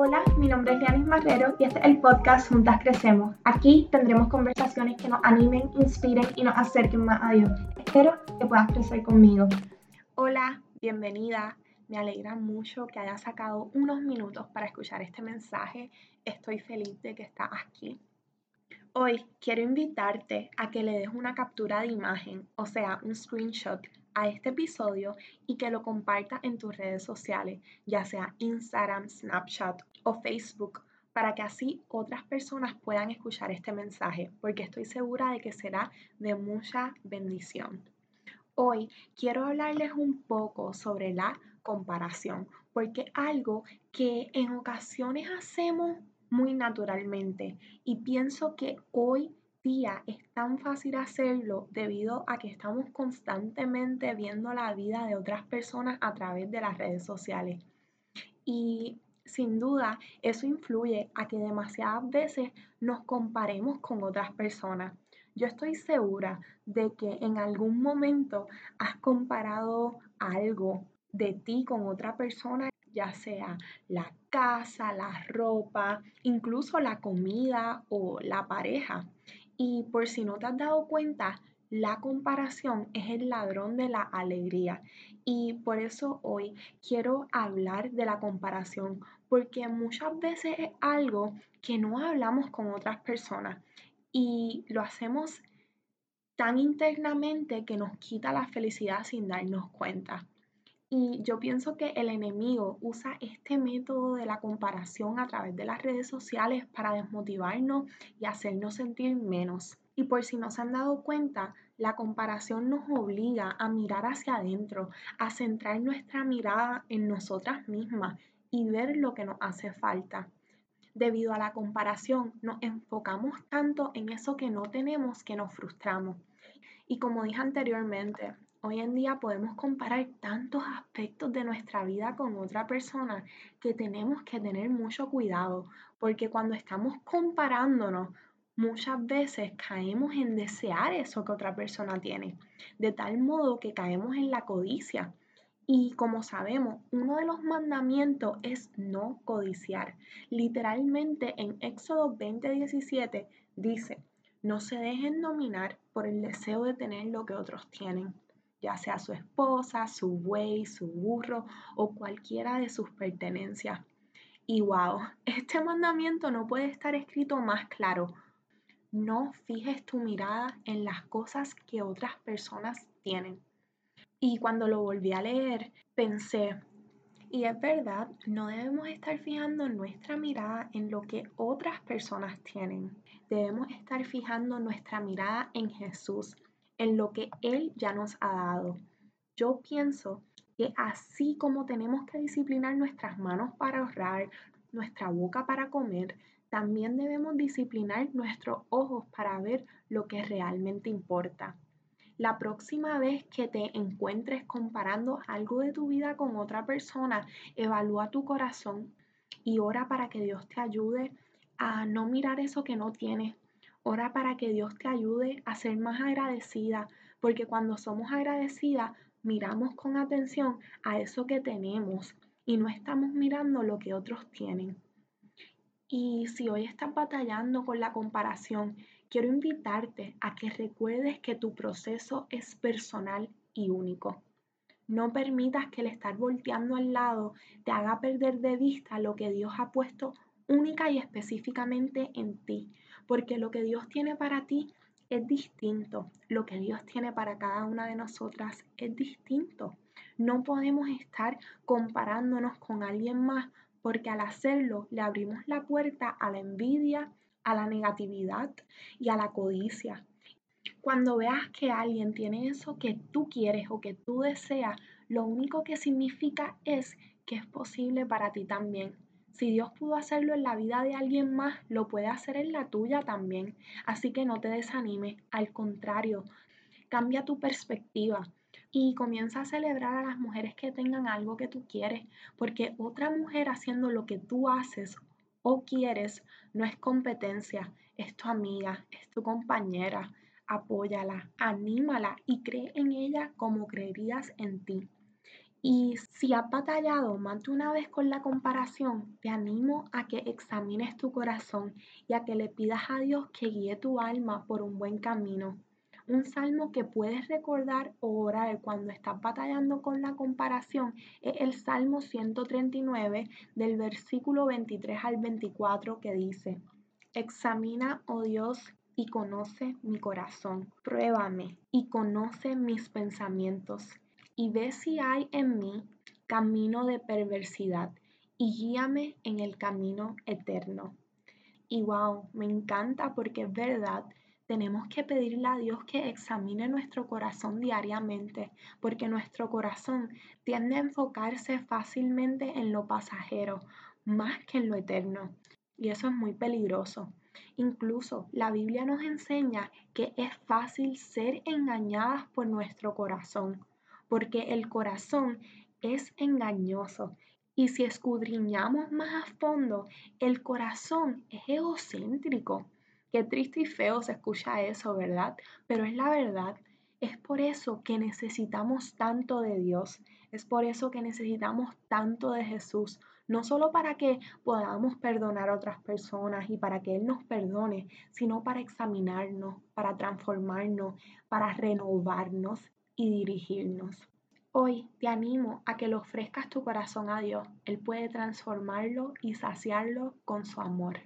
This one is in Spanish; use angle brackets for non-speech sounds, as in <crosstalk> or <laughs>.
Hola, mi nombre es Lianis Marrero y este es el podcast Juntas Crecemos. Aquí tendremos conversaciones que nos animen, inspiren y nos acerquen más a Dios. Espero que puedas crecer conmigo. Hola, bienvenida. Me alegra mucho que hayas sacado unos minutos para escuchar este mensaje. Estoy feliz de que estás aquí. Hoy quiero invitarte a que le des una captura de imagen, o sea, un screenshot a este episodio y que lo compartas en tus redes sociales, ya sea Instagram, Snapchat o Facebook, para que así otras personas puedan escuchar este mensaje, porque estoy segura de que será de mucha bendición. Hoy quiero hablarles un poco sobre la comparación, porque algo que en ocasiones hacemos muy naturalmente y pienso que hoy día es tan fácil hacerlo debido a que estamos constantemente viendo la vida de otras personas a través de las redes sociales. Y sin duda eso influye a que demasiadas veces nos comparemos con otras personas. Yo estoy segura de que en algún momento has comparado algo de ti con otra persona, ya sea la casa, la ropa, incluso la comida o la pareja. Y por si no te has dado cuenta, la comparación es el ladrón de la alegría. Y por eso hoy quiero hablar de la comparación, porque muchas veces es algo que no hablamos con otras personas y lo hacemos tan internamente que nos quita la felicidad sin darnos cuenta. Y yo pienso que el enemigo usa este método de la comparación a través de las redes sociales para desmotivarnos y hacernos sentir menos. Y por si no se han dado cuenta, la comparación nos obliga a mirar hacia adentro, a centrar nuestra mirada en nosotras mismas y ver lo que nos hace falta. Debido a la comparación, nos enfocamos tanto en eso que no tenemos que nos frustramos. Y como dije anteriormente, Hoy en día podemos comparar tantos aspectos de nuestra vida con otra persona que tenemos que tener mucho cuidado, porque cuando estamos comparándonos, muchas veces caemos en desear eso que otra persona tiene, de tal modo que caemos en la codicia. Y como sabemos, uno de los mandamientos es no codiciar. Literalmente en Éxodo 20:17 dice, no se dejen dominar por el deseo de tener lo que otros tienen ya sea su esposa, su buey, su burro o cualquiera de sus pertenencias. Y wow, <laughs> este mandamiento no puede estar escrito más claro. No fijes tu mirada en las cosas que otras personas tienen. Y cuando lo volví a leer, pensé, y es verdad, no debemos estar fijando nuestra mirada en lo que otras personas tienen. Debemos estar fijando nuestra mirada en Jesús, en lo que Él ya nos ha dado. Yo pienso que así como tenemos que disciplinar nuestras manos para ahorrar, nuestra boca para comer, también debemos disciplinar nuestros ojos para ver lo que realmente importa. La próxima vez que te encuentres comparando algo de tu vida con otra persona, evalúa tu corazón y ora para que Dios te ayude a no mirar eso que no tienes, Ora para que Dios te ayude a ser más agradecida, porque cuando somos agradecidas, miramos con atención a eso que tenemos y no estamos mirando lo que otros tienen. Y si hoy estás batallando con la comparación, quiero invitarte a que recuerdes que tu proceso es personal y único. No permitas que el estar volteando al lado te haga perder de vista lo que Dios ha puesto única y específicamente en ti, porque lo que Dios tiene para ti es distinto, lo que Dios tiene para cada una de nosotras es distinto. No podemos estar comparándonos con alguien más porque al hacerlo le abrimos la puerta a la envidia, a la negatividad y a la codicia. Cuando veas que alguien tiene eso que tú quieres o que tú deseas, lo único que significa es que es posible para ti también. Si Dios pudo hacerlo en la vida de alguien más, lo puede hacer en la tuya también. Así que no te desanimes, al contrario, cambia tu perspectiva y comienza a celebrar a las mujeres que tengan algo que tú quieres, porque otra mujer haciendo lo que tú haces o quieres no es competencia, es tu amiga, es tu compañera. Apóyala, anímala y cree en ella como creerías en ti. Y si has batallado más una vez con la comparación, te animo a que examines tu corazón y a que le pidas a Dios que guíe tu alma por un buen camino. Un salmo que puedes recordar o orar cuando estás batallando con la comparación es el Salmo 139 del versículo 23 al 24 que dice, Examina, oh Dios, y conoce mi corazón. Pruébame y conoce mis pensamientos y ve si hay en mí camino de perversidad y guíame en el camino eterno. Y wow, me encanta porque es verdad, tenemos que pedirle a Dios que examine nuestro corazón diariamente, porque nuestro corazón tiende a enfocarse fácilmente en lo pasajero, más que en lo eterno. Y eso es muy peligroso. Incluso la Biblia nos enseña que es fácil ser engañadas por nuestro corazón porque el corazón es engañoso. Y si escudriñamos más a fondo, el corazón es egocéntrico. Qué triste y feo se escucha eso, ¿verdad? Pero es la verdad. Es por eso que necesitamos tanto de Dios. Es por eso que necesitamos tanto de Jesús. No solo para que podamos perdonar a otras personas y para que Él nos perdone, sino para examinarnos, para transformarnos, para renovarnos y dirigirnos. Hoy te animo a que le ofrezcas tu corazón a Dios. Él puede transformarlo y saciarlo con su amor.